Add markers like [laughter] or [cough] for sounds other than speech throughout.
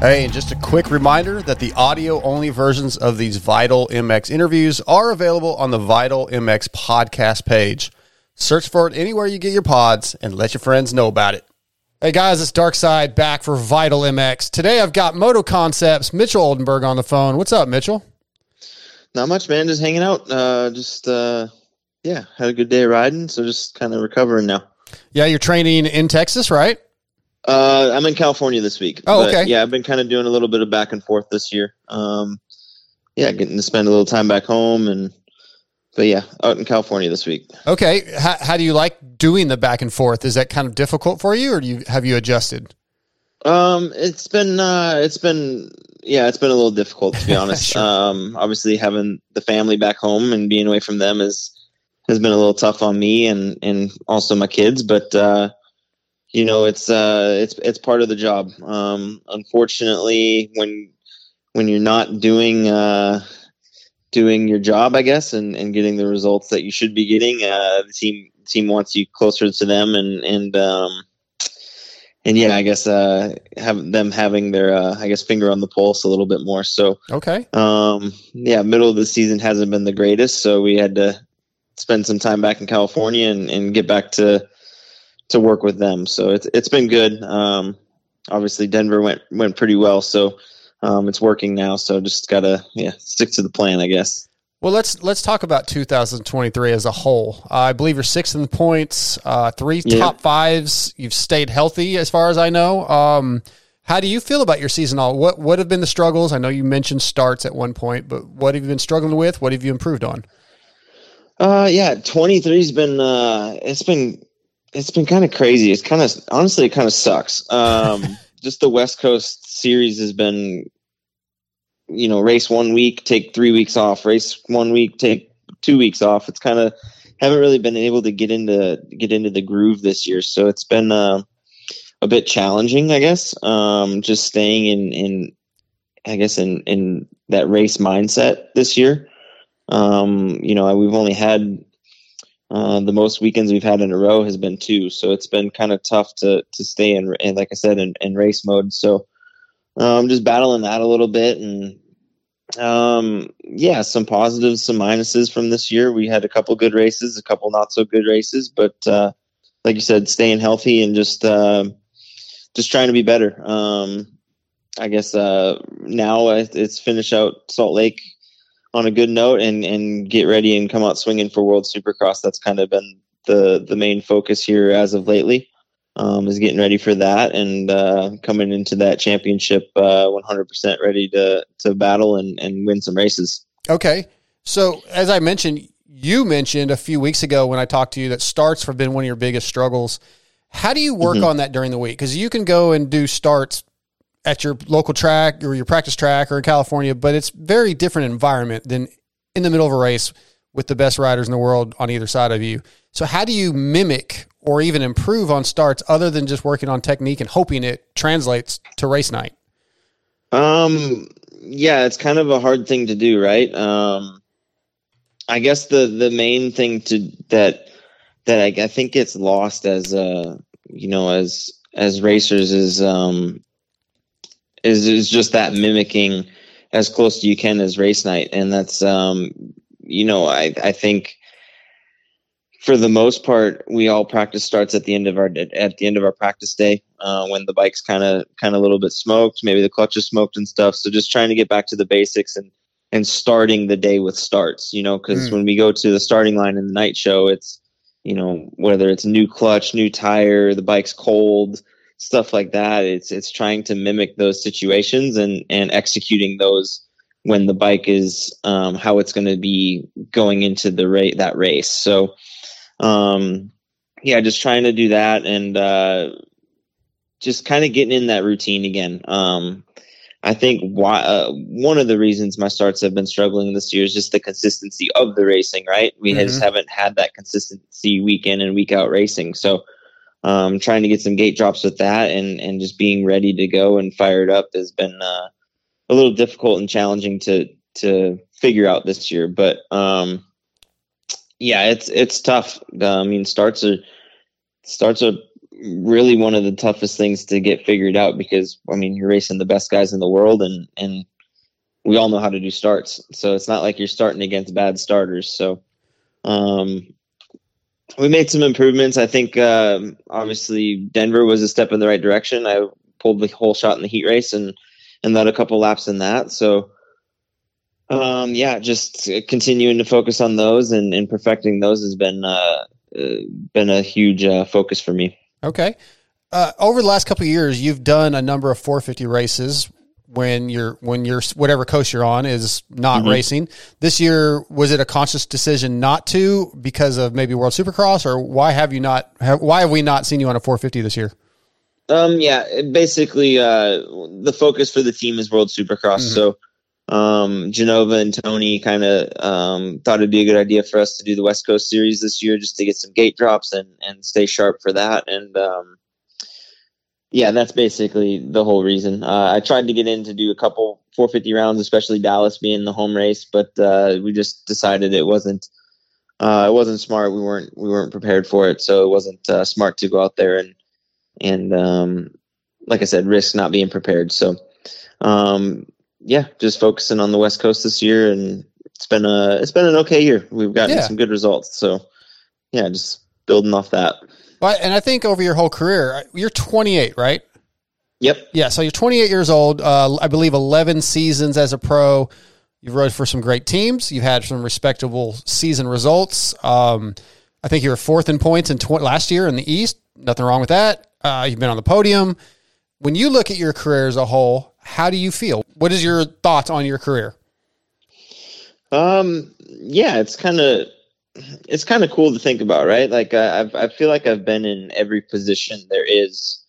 Hey, and just a quick reminder that the audio only versions of these Vital MX interviews are available on the Vital MX podcast page. Search for it anywhere you get your pods and let your friends know about it. Hey guys, it's Dark Side back for Vital MX. Today I've got Moto Concepts, Mitchell Oldenburg on the phone. What's up, Mitchell? Not much, man. Just hanging out. Uh, just uh, yeah, had a good day riding, so just kind of recovering now. Yeah, you're training in Texas, right? Uh, I'm in California this week. Oh, but, okay. Yeah, I've been kind of doing a little bit of back and forth this year. Um, yeah, getting to spend a little time back home, and but yeah, out in California this week. Okay. How, how do you like doing the back and forth? Is that kind of difficult for you, or do you have you adjusted? Um, it's been uh, it's been yeah, it's been a little difficult to be [laughs] honest. Sure. Um, obviously having the family back home and being away from them is has been a little tough on me and and also my kids, but uh, you know, it's uh, it's it's part of the job. Um, unfortunately, when when you're not doing uh, doing your job, I guess, and, and getting the results that you should be getting, uh, the team team wants you closer to them, and and um, and yeah, I guess uh, have them having their uh, I guess finger on the pulse a little bit more. So Okay. um, yeah, middle of the season hasn't been the greatest, so we had to spend some time back in California and, and get back to to work with them. So it's it's been good. Um, obviously, Denver went went pretty well, so um, it's working now. So just gotta yeah stick to the plan, I guess. Well, let's let's talk about 2023 as a whole. Uh, I believe you're sixth in the points, uh, three Yeah. top fives. You've stayed healthy, as far as I know. Um, how do you feel about your season? All what what have been the struggles? I know you mentioned starts at one point, but what have you been struggling with? What have you improved on? Uh, yeah, 23's been uh, it's been it's been kind of crazy. It's kind of honestly, it kind of sucks. [laughs] Um, just the West Coast series has been, you know, race one week, take three weeks off. Race one week, take two weeks off. It's kind of haven't really been able to get into get into the groove this year. So it's been uh, a bit challenging, I guess. Um, just staying in in I guess in in that race mindset this year. Um, you know, we've only had uh, the most weekends we've had in a row has been two, so it's been kind of tough to to stay in, in like I said, in, in race mode. So I'm just battling that a little bit, and um, yeah, some positives, some minuses from this year. We had a couple good races, a couple not so good races, but uh, like you said, staying healthy and just uh, just trying to be better. Um, I guess uh, now it's finish out Salt Lake on a good note and and get ready and come out swinging for World Supercross. That's kind of been the the main focus here as of lately. Um, is getting ready for that and uh, coming into that championship uh, 100% ready to to battle and and win some races. Okay. So, as I mentioned, you mentioned a few weeks ago when I talked to you that starts have been one of your biggest struggles. How do you work Mhm. on that during the week? Because you can go and do starts at your local track or your practice track or in California, but it's very different environment than in the middle of a race with the best riders in the world on either side of you. So, how do you mimic or even improve on starts other than just working on technique and hoping it translates to race night? Um, yeah, it's kind of a hard thing to do, right? Um, I guess the the main thing to that that I, I think gets lost as uh you know as as racers is um is is just that mimicking as close to you can as race night, and that's um you know I I think for the most part, we all practice starts at the end of our at the end of our practice day uh, when the bike's kind of kind of a little bit smoked, maybe the clutch is smoked and stuff. So just trying to get back to the basics and and starting the day with starts, you know, because Mm. when we go to the starting line in the night show, it's you know whether it's new clutch, new tire, the bike's cold, stuff like that. It's it's trying to mimic those situations and and executing those when the bike is um, how it's going to be going into the rate that race. So um yeah just trying to do that and uh just kind of getting in that routine again um i think why uh, one of the reasons my starts have been struggling this year is just the consistency of the racing right we just haven't had that consistency week in and week out racing so um trying to get some gate drops with that and and just being ready to go and fired up has been uh a little difficult and challenging to to figure out this year but um yeah, it's it's tough. I mean, starts are starts are really one of the toughest things to get figured out because I mean you're racing the best guys in the world and and we all know how to do starts. So it's not like you're starting against bad starters. So um, we made some improvements. I think um, obviously Denver was a step in the right direction. I pulled the whole shot in the heat race and and led a couple laps in that. So um, yeah, just continuing to focus on those and, and perfecting those has been uh, uh, been a huge uh, focus for me. Okay. Uh, over the last couple years, you've done a number of 450 races when you're when you're whatever coast you're on is not mm-hmm. racing. This year, was it a conscious decision not to because of maybe World Supercross, or why have you not? Have, why have we not seen you on a 450 this year? Um, yeah, basically, uh, the focus for the team is World Supercross. Mm-hmm. So, um, Genova and Tony kind of um, thought it'd be a good idea for us to do the West Coast Series this year, just to get some gate drops and and stay sharp for that. And um, yeah, that's basically the whole reason. Uh, I tried to get in to do a couple 450 rounds, especially Dallas being the home race, but uh, we just decided it wasn't uh, it wasn't smart. We weren't we weren't prepared for it, so it wasn't uh, smart to go out there and and um, like I said, risk not being prepared. So um, yeah, just focusing on the West Coast this year, and it's been a it's been an okay year. We've gotten yeah. some good results. So yeah, just building off that. Well, and I think over your whole career, you're 28, right? Yep. Yeah. So you're 28 years old. Uh, I believe 11 seasons as a pro. You've rode for some great teams. You've had some respectable season results. Um, I think you were fourth in points in tw- last year in the East. Nothing wrong with that. Uh, you've been on the podium. When you look at your career as a whole, how do you feel? What is your thoughts on your career? Um, yeah, it's kind of it's kind of cool to think about, right? Like uh, i I feel like I've been in every position there is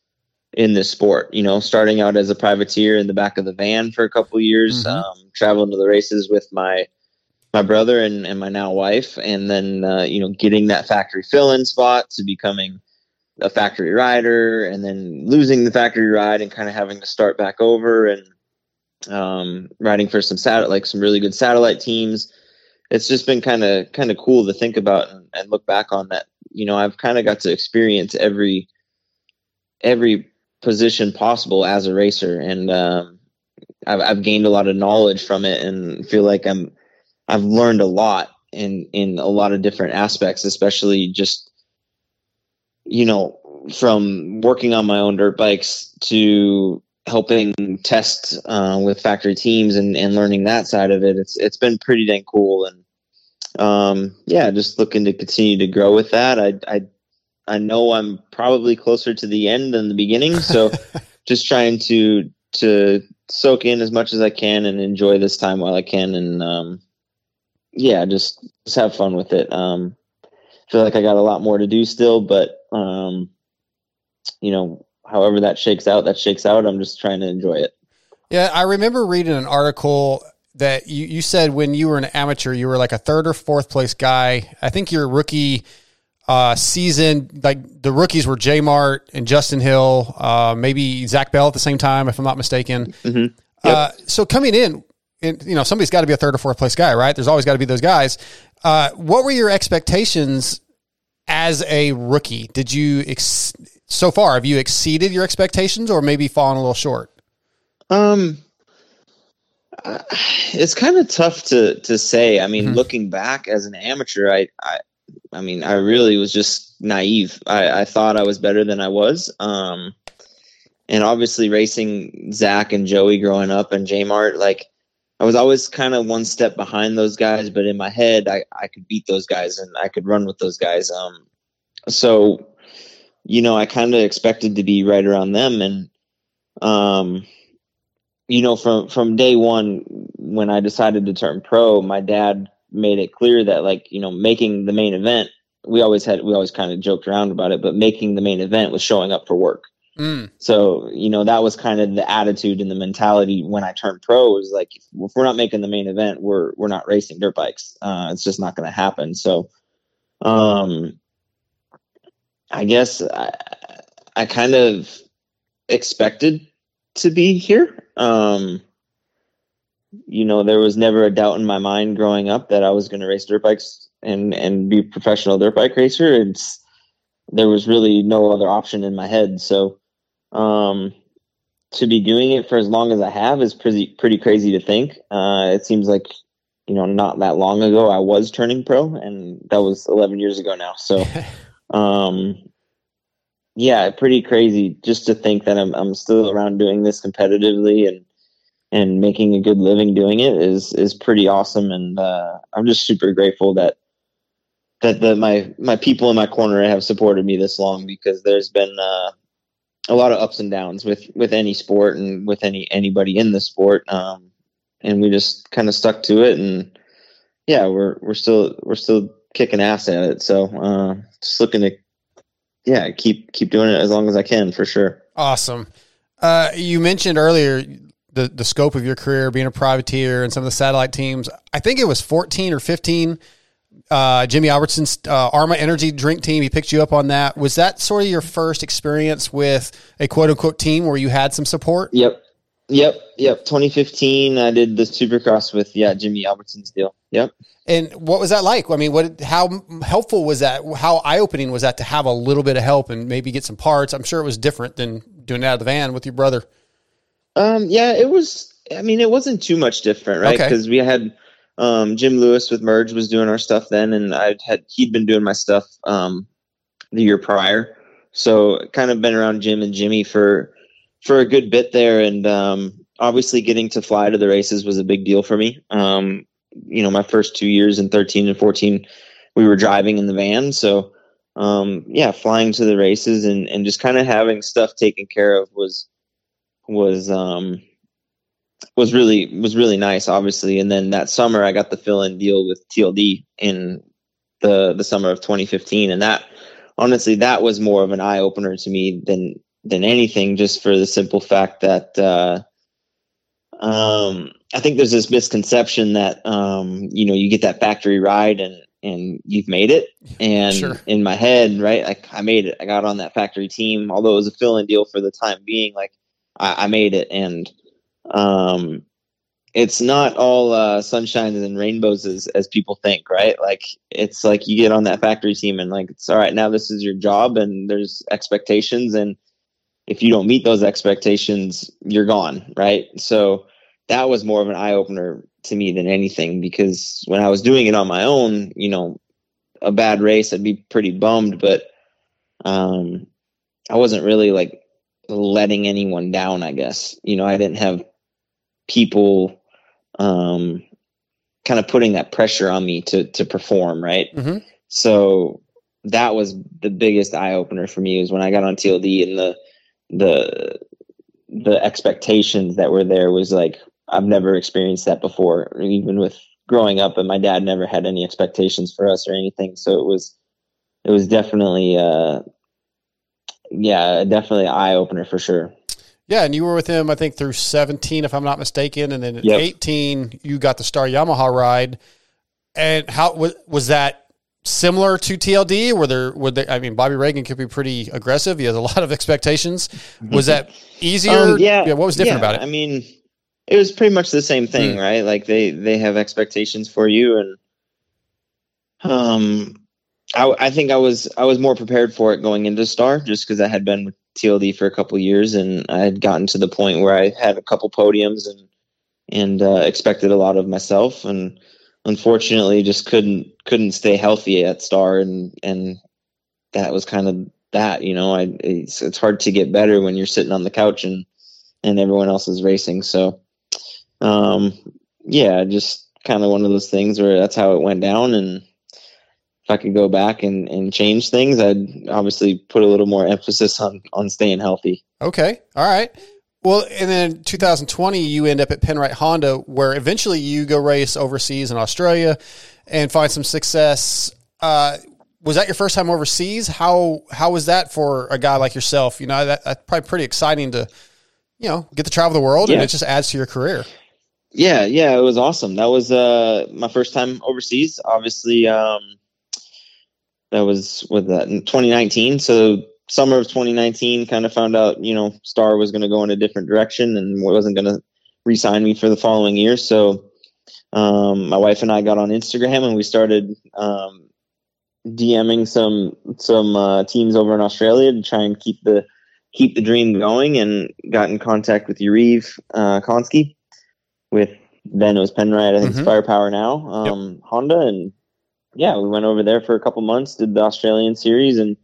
in this sport. You know, starting out as a privateer in the back of the van for a couple years, mm-hmm. um, traveling to the races with my my brother and, and my now wife, and then uh, you know getting that factory fill-in spot to becoming a factory rider, and then losing the factory ride and kind of having to start back over and um, riding for some sat like some really good satellite teams it's just been kind of kind of cool to think about and, and, look back on that. You know, I've kind of got to experience every every position possible as a racer, and um, I've, I've gained a lot of knowledge from it, and feel like I'm I've learned a lot in in a lot of different aspects, especially just you know from working on my own dirt bikes to helping test uh, with factory teams and, and learning that side of it. It's it's been pretty dang cool, and um, yeah, just looking to continue to grow with that. I I I know I'm probably closer to the end than the beginning, so [laughs] just trying to to soak in as much as I can and enjoy this time while I can, and um, yeah, just just have fun with it. Um, feel like I got a lot more to do still, but um, you know, however that shakes out, that shakes out. I'm just trying to enjoy it. Yeah, I remember reading an article that you, you said when you were an amateur, you were like a third or fourth place guy. I think your rookie uh, season, like the rookies were J Mart and Justin Hill, uh, maybe Zach Bell at the same time, if I'm not mistaken. Mm-hmm. Yep. Uh, so coming in, you know, somebody's got to be a third or fourth place guy, right? There's always got to be those guys. Uh, what were your expectations as a rookie? Did you ex- so far have you exceeded your expectations or maybe fallen a little short? Um, uh, it's kind of tough to to say. I mean, mm-hmm. looking back as an amateur, I, I I mean, I really was just naive. I, I thought I was better than I was. Um, and obviously racing Zach and Joey growing up and J Mart, like I was always kind of one step behind those guys, but in my head, I, I could beat those guys and I could run with those guys. Um, so you know, I kind of expected to be right around them. And, um, you know, from, from day one, when I decided to turn pro, my dad made it clear that like, you know, making the main event, we always had, we always kind of joked around about it, but making the main event was showing up for work. Mm. So, you know, that was kind of the attitude and the mentality when I turned pro was like, if, if we're not making the main event, we're, we're not racing dirt bikes. Uh, it's just not going to happen. So, um, I guess I, I kind of expected to be here. Um, you know, there was never a doubt in my mind growing up that I was going to race dirt bikes and and be a professional dirt bike racer. It's there was really no other option in my head. So, um, to be doing it for as long as I have is pretty pretty crazy to think. Uh, it seems like you know not that long ago I was turning pro, and that was 11 years ago now. So, [laughs] um, yeah, pretty crazy just to think that I'm I'm still around doing this competitively and and making a good living doing it is is pretty awesome, and uh, I'm just super grateful that that the my my people in my corner have supported me this long because there's been uh, a lot of ups and downs with with any sport and with any anybody in the sport. Um, and we just kind of stuck to it and yeah we're we're still we're still kicking ass at it so uh, just looking to yeah keep keep doing it as long as i can for sure awesome uh, you mentioned earlier the the scope of your career being a privateer and some of the satellite teams i think it was 14 or 15 uh, Jimmy Albertson's uh, Arma Energy drink team. He picked you up on that. Was that sort of your first experience with a quote unquote team where you had some support? Yep. Yep. Yep. 2015, I did the supercross with, yeah, Jimmy Albertson's deal. Yep. And what was that like? I mean, what, how helpful was that? How eye opening was that to have a little bit of help and maybe get some parts? I'm sure it was different than doing it out of the van with your brother. Um, yeah, it was, I mean, it wasn't too much different, right? Because okay. we had, um, Jim Lewis with Merge was doing our stuff then, and I had he'd been doing my stuff um, the year prior, so kind of been around Jim and Jimmy for for a good bit there, and um, obviously getting to fly to the races was a big deal for me. Um, you know, my first two years in 13 and 14, we were driving in the van, so um, yeah, flying to the races and and just kind of having stuff taken care of was was um was really was really nice, obviously. And then that summer, I got the fill in deal with TLD in the the summer of 2015, and that honestly that was more of an eye opener to me than than anything, just for the simple fact that uh, um, I think there's this misconception that um, you know you get that factory ride and and you've made it. [laughs] And sure. in my head, right, like I made it. I got on that factory team, although it was a fill in deal for the time being. Like I, I made it, and um, it's not all uh, sunshine and rainbows as, as people think, right? Like it's like you get on that factory team and like it's all right. Now this is your job, and there's expectations, and if you don't meet those expectations, you're gone, right? So that was more of an eye opener to me than anything because when I was doing it on my own, you know, a bad race, I'd be pretty bummed, but um, I wasn't really like letting anyone down. I guess you know I didn't have people um, kind of putting that pressure on me to to perform right mm-hmm. so that was the biggest eye opener for me was when i got on tld and the the the expectations that were there was like i've never experienced that before even with growing up and my dad never had any expectations for us or anything so it was it was definitely uh yeah definitely eye opener for sure yeah, and you were with him, I think, through 17, if I'm not mistaken, and then at yep. 18, you got the Star Yamaha ride. And how was was that similar to TLD? Were there were there? I mean, Bobby Regan could be pretty aggressive. He has a lot of expectations. Was that [laughs] easier? Um, yeah. yeah. What was different yeah, about it? I mean, it was pretty much the same thing, mm. right? Like they they have expectations for you, and um, I I think I was I was more prepared for it going into Star just because I had been with TLD for a couple years, and I had gotten to the point where I had a couple podiums and and uh, expected a lot of myself, and unfortunately just couldn't couldn't stay healthy at Star, and and that was kind of that. You know, I it's, it's hard to get better when you're sitting on the couch and and everyone else is racing. So, um, yeah, just kind of one of those things where that's how it went down, and if I could go back and, and change things, I'd obviously put a little more emphasis on on staying healthy. Okay. All right. Well, and then 2020, you end up at Penrite Honda, where eventually you go race overseas in Australia and find some success. Uh, was that your first time overseas? How how was that for a guy like yourself? You know, that, that's probably pretty exciting to, you know, get to travel the world, yeah. and it just adds to your career. Yeah, yeah, it was awesome. That was uh, my first time overseas. Obviously, um, that was with that in 2019. So summer of 2019, kind of found out, you know, Star was going to go in a different direction and wasn't going to re-sign me for the following year. So um, my wife and I got on Instagram and we started um, DMing some some uh, teams over in Australia to try and keep the keep the dream going, and got in contact with Yarrive uh, Konsky with then it was Penrite, I think Mhm. it's Firepower now, um, Honda, and yeah, we went over there for a couple months, did the Australian series, and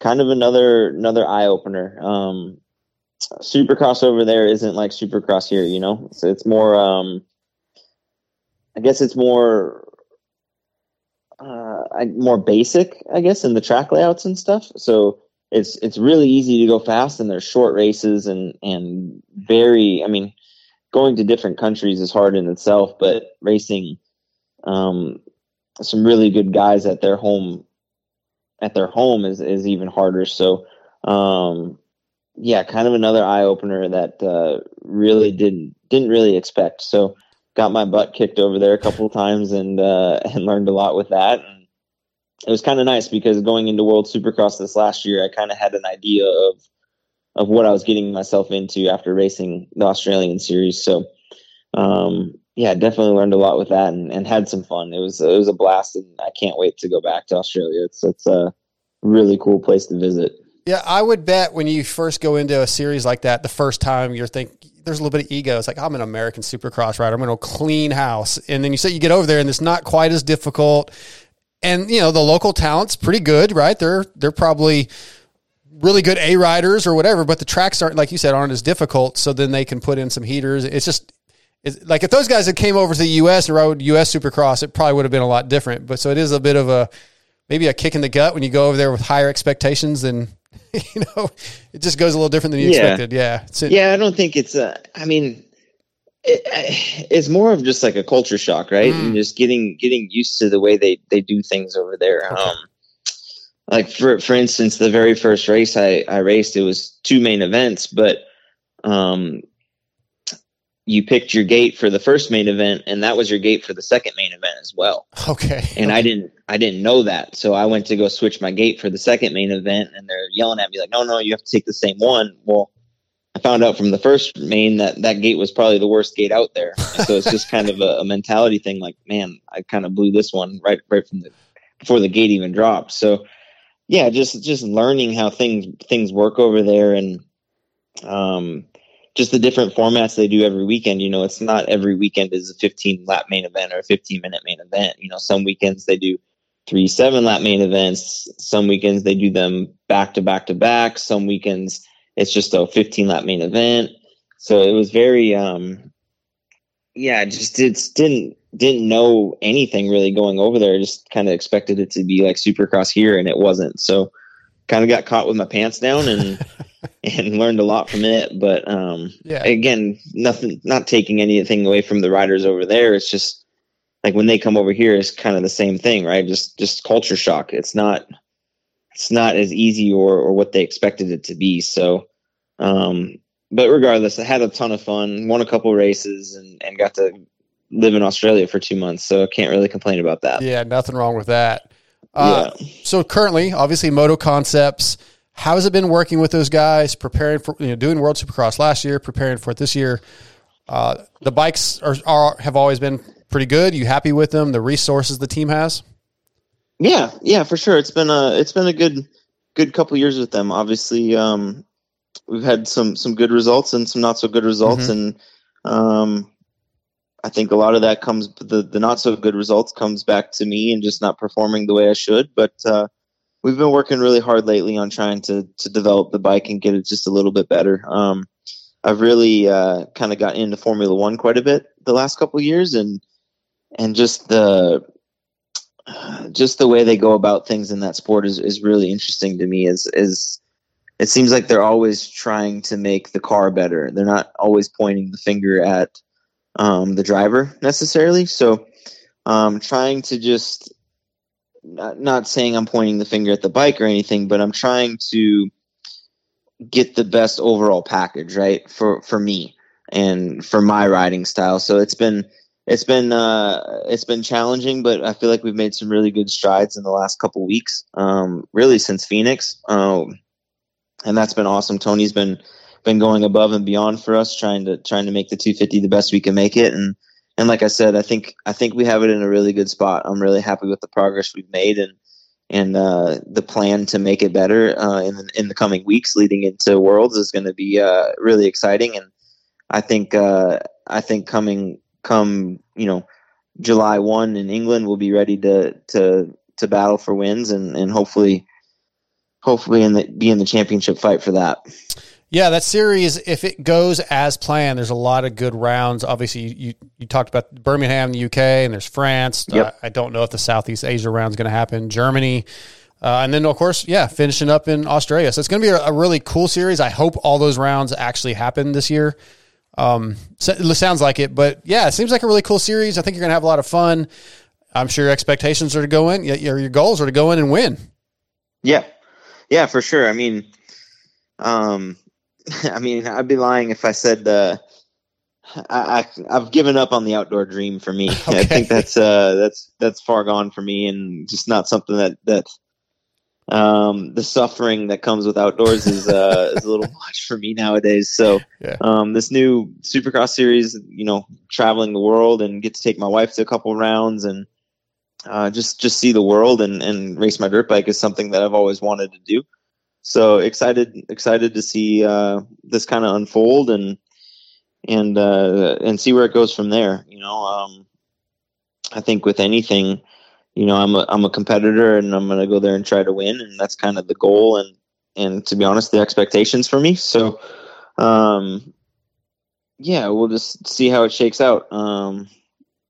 kind of another another eye opener. Um, Supercross over there isn't like Supercross here, you know. So it's more. Um, I guess it's more. Uh, I, more basic, I guess, in the track layouts and stuff. So it's it's really easy to go fast, and there's short races and and very. I mean, going to different countries is hard in itself, but racing um, some really good guys at their home at their home is is even harder. So um, yeah, kind of another eye opener that uh, really didn't didn't really expect. So got my butt kicked over there a couple times and uh, [laughs] and learned a lot with that. And it was kind of nice because going into World Supercross this last year, I kind of had an idea of of what I was getting myself into after racing the Australian series. So um, yeah, definitely learned a lot with that and, and had some fun. It was it was a blast, and I can't wait to go back to Australia. It's it's a really cool place to visit. Yeah, I would bet when you first go into a series like that, the first time you're think there's a little bit of ego. It's like I'm an American Supercross rider. I'm going to clean house, and then you say you get over there, and it's not quite as difficult. And you know the local talent's pretty good, right? They're they're probably really good A riders or whatever, but the tracks aren't like you said aren't as difficult. So then they can put in some heaters. It's just it's like if those guys had came over to the U.S. and rode U.S. Supercross, it probably would have been a lot different. But so it is a bit of a maybe a kick in the gut when you go over there with higher expectations than [laughs] you know. It just goes a little different than you Yeah. expected. Yeah, Yeah, I don't think it's a. I mean, it, it's more of just like a culture shock, right? Mm. And just getting getting used to the way they they do things over there. Okay. Um, like for for instance, the very first race I I raced, it was two main events, but um, you picked your gate for the first main event, and that was your gate for the second main event as well. okay. And I didn't I didn't know that, so I went to go switch my gate for the second main event, and they're yelling at me like, "No, no, you have to take the same one." Well, I found out from the first main that that gate was probably the worst gate out there. so it's just kind of a, a mentality thing. Like, man, I kind of blew this one right right from the before the gate even dropped. So yeah, just just learning how things things work over there and um just the different formats they do every weekend. You know, it's not every weekend is a 15 lap main event or a 15 minute main event. You know, some weekends they do three seven lap main events. Some weekends they do them back to back to back. Some weekends it's just a 15 lap main event. So it was very, um, yeah, just it's didn't didn't know anything really going over there. I Just kind of expected it to be like Supercross here, and it wasn't. So kind of got caught with my pants down and [laughs] and learned a lot from it. But um, Yeah. again, nothing, not taking anything away from the riders over there. It's just like when they come over here, it's kind of the same thing, right? Just just culture shock. It's not it's not as easy or or what they expected it to be. So, um, but regardless, I had a ton of fun. Won a couple races and and got to live in Australia for two months. So I can't really complain about that. Yeah, nothing wrong with that. Uh, yeah. So currently, obviously, Moto Concepts. How has it been working with those guys, preparing for you know doing World Supercross last year, preparing for it this year? Uh, the bikes are, are have always been pretty good. You happy with them? The resources the team has. Yeah, yeah, for sure. It's been a it's been a good good couple years with them. Obviously, um, we've had some some good results and some not so good results, and um, I think a lot of that comes the the not so good results comes back to me and just not performing the way I should. But uh, we've been working really hard lately on trying to to develop the bike and get it just a little bit better. Um, I've really uh, kind of got into Formula One quite a bit the last couple years, and and just the just the way they go about things in that sport is, is really interesting to me is is it seems like they're always trying to make the car better they're not always pointing the finger at um, the driver necessarily so um, trying to just not, not saying i'm pointing the finger at the bike or anything but i'm trying to get the best overall package right for for me and for my riding style so it's been it's been uh, it's been challenging, but I feel like we've made some really good strides in the last couple weeks. Um, really since Phoenix, um, and that's been awesome. Tony's been been going above and beyond for us, trying to trying to make the 250 the best we can make it. And and like I said, I think I think we have it in a really good spot. I'm really happy with the progress we've made, and and uh, the plan to make it better uh, in the, in the coming weeks leading into Worlds is going to be uh, really exciting. And I think uh, I think coming come you know July one in England, we'll be ready to to to battle for wins and and hopefully hopefully in the be in the championship fight for that. Yeah, that series, if it goes as planned, there's a lot of good rounds. Obviously, you, you talked about Birmingham, the UK, and there's France. Yep. Uh, I don't know if the Southeast Asia round is going to happen. Germany. Uh, and then, of course, yeah, finishing up in Australia. So it's going to be a, a, really cool series. I hope all those rounds actually happen this year. Um, so it sounds like it, but yeah, it seems like a really cool series. I think you're going to have a lot of fun. I'm sure your expectations are to go in, your, your goals are to go in and win. Yeah. Yeah, for sure. I mean, um, [laughs] I mean, I'd be lying if I said uh, I, I have given up on the outdoor dream for me. [laughs] Okay. I think that's uh that's that's far gone for me, and just not something that that um the suffering that comes with outdoors is uh [laughs] is a little much for me nowadays. So yeah. um this new Supercross series, you know, traveling the world and get to take my wife to a couple rounds and uh, just just see the world and and race my dirt bike is something that I've always wanted to do so excited excited to see uh, this kind of unfold and and uh, and see where it goes from there. You know, um, I think with anything, you know, I'm a I'm a competitor and I'm going to go there and try to win, and that's kind of the goal and and to be honest, the expectations for me. So, um, yeah, we'll just see how it shakes out. Um,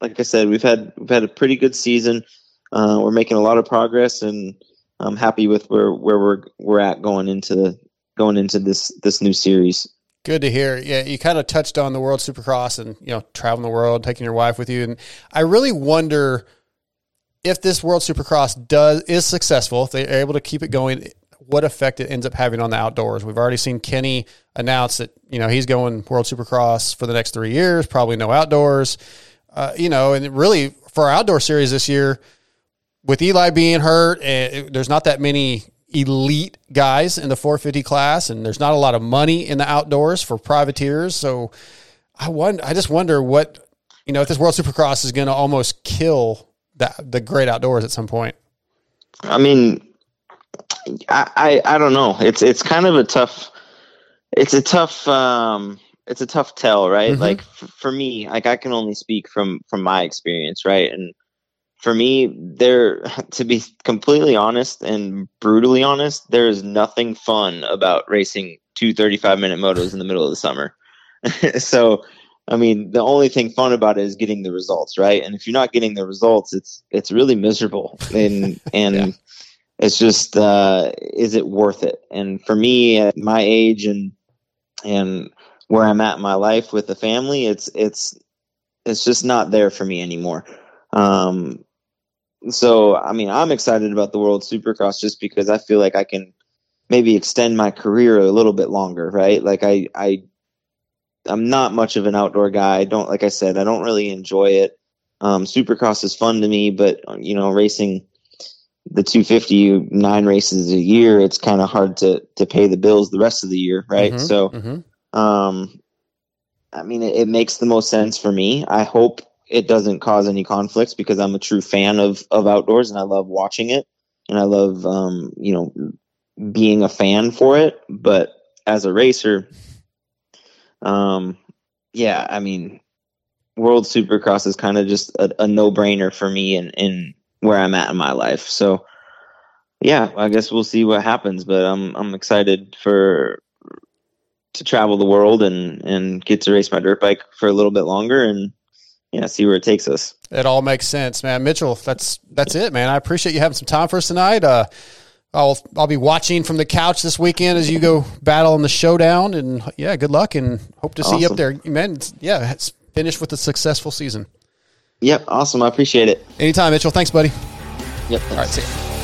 like I said, we've had we've had a pretty good season. Uh, we're making a lot of progress and I'm happy with where where we're we're at going into going into this this new series. Good to hear. Yeah, you kind of touched on the World Supercross and you know traveling the world, taking your wife with you, and I really wonder if this World Supercross does is successful, if they're able to keep it going, what effect it ends up having on the outdoors. We've already seen Kenny announce that you know he's going World Supercross for the next three years, probably no outdoors. Uh, you know, and really for our outdoor series this year, with Eli being hurt, uh, there's not that many elite guys in the 450 class, and there's not a lot of money in the outdoors for privateers. So I wonder, I just wonder what you know if this World Supercross is going to almost kill that the great outdoors at some point. I mean, I, I I don't know. It's it's kind of a tough. It's a tough. um it's a tough tell, right? Mm-hmm. Like f- for me, like I can only speak from from my experience, right? And for me, there [laughs] to be completely honest and brutally honest, there is nothing fun about racing two 35 minute motos in the middle of the summer. [laughs] so, I mean, the only thing fun about it is getting the results, right? And if you're not getting the results, it's it's really miserable, [laughs] and and yeah. it's just uh, is it worth it? And for me, at my age and and where I'm at in my life with the family, it's it's it's just not there for me anymore. Um, so I mean, I'm excited about the World Supercross just because I feel like I can maybe extend my career a little bit longer, right? Like I I I'm not much of an outdoor guy. I don't like I said, I don't really enjoy it. Um, Supercross is fun to me, but you know, racing the 250 nine races a year, it's kind of hard to to pay the bills the rest of the year, right? Mm-hmm, so, mm-hmm. um, I mean, it, it makes the most sense for me. I hope it doesn't cause any conflicts because I'm a true fan of of outdoors and I love watching it and I love um, you know being a fan for it. But as a racer, um, yeah, I mean, World Supercross is kind of just a, a no brainer for me and in, in where I'm at in my life. So yeah, I guess we'll see what happens. But I'm I'm excited for to travel the world and and get to race my dirt bike for a little bit longer and yeah, see where it takes us. It all makes sense, man. Mitchell, that's that's it, man. I appreciate you having some time for us tonight. Uh, I'll I'll be watching from the couch this weekend as you go battle in the showdown, and yeah, good luck, and hope to awesome. see you up there, man. Yeah, it's finished with a successful season. Yep, awesome. I appreciate it. Anytime, Mitchell. Thanks, buddy. Yep. Thanks. All right, see you.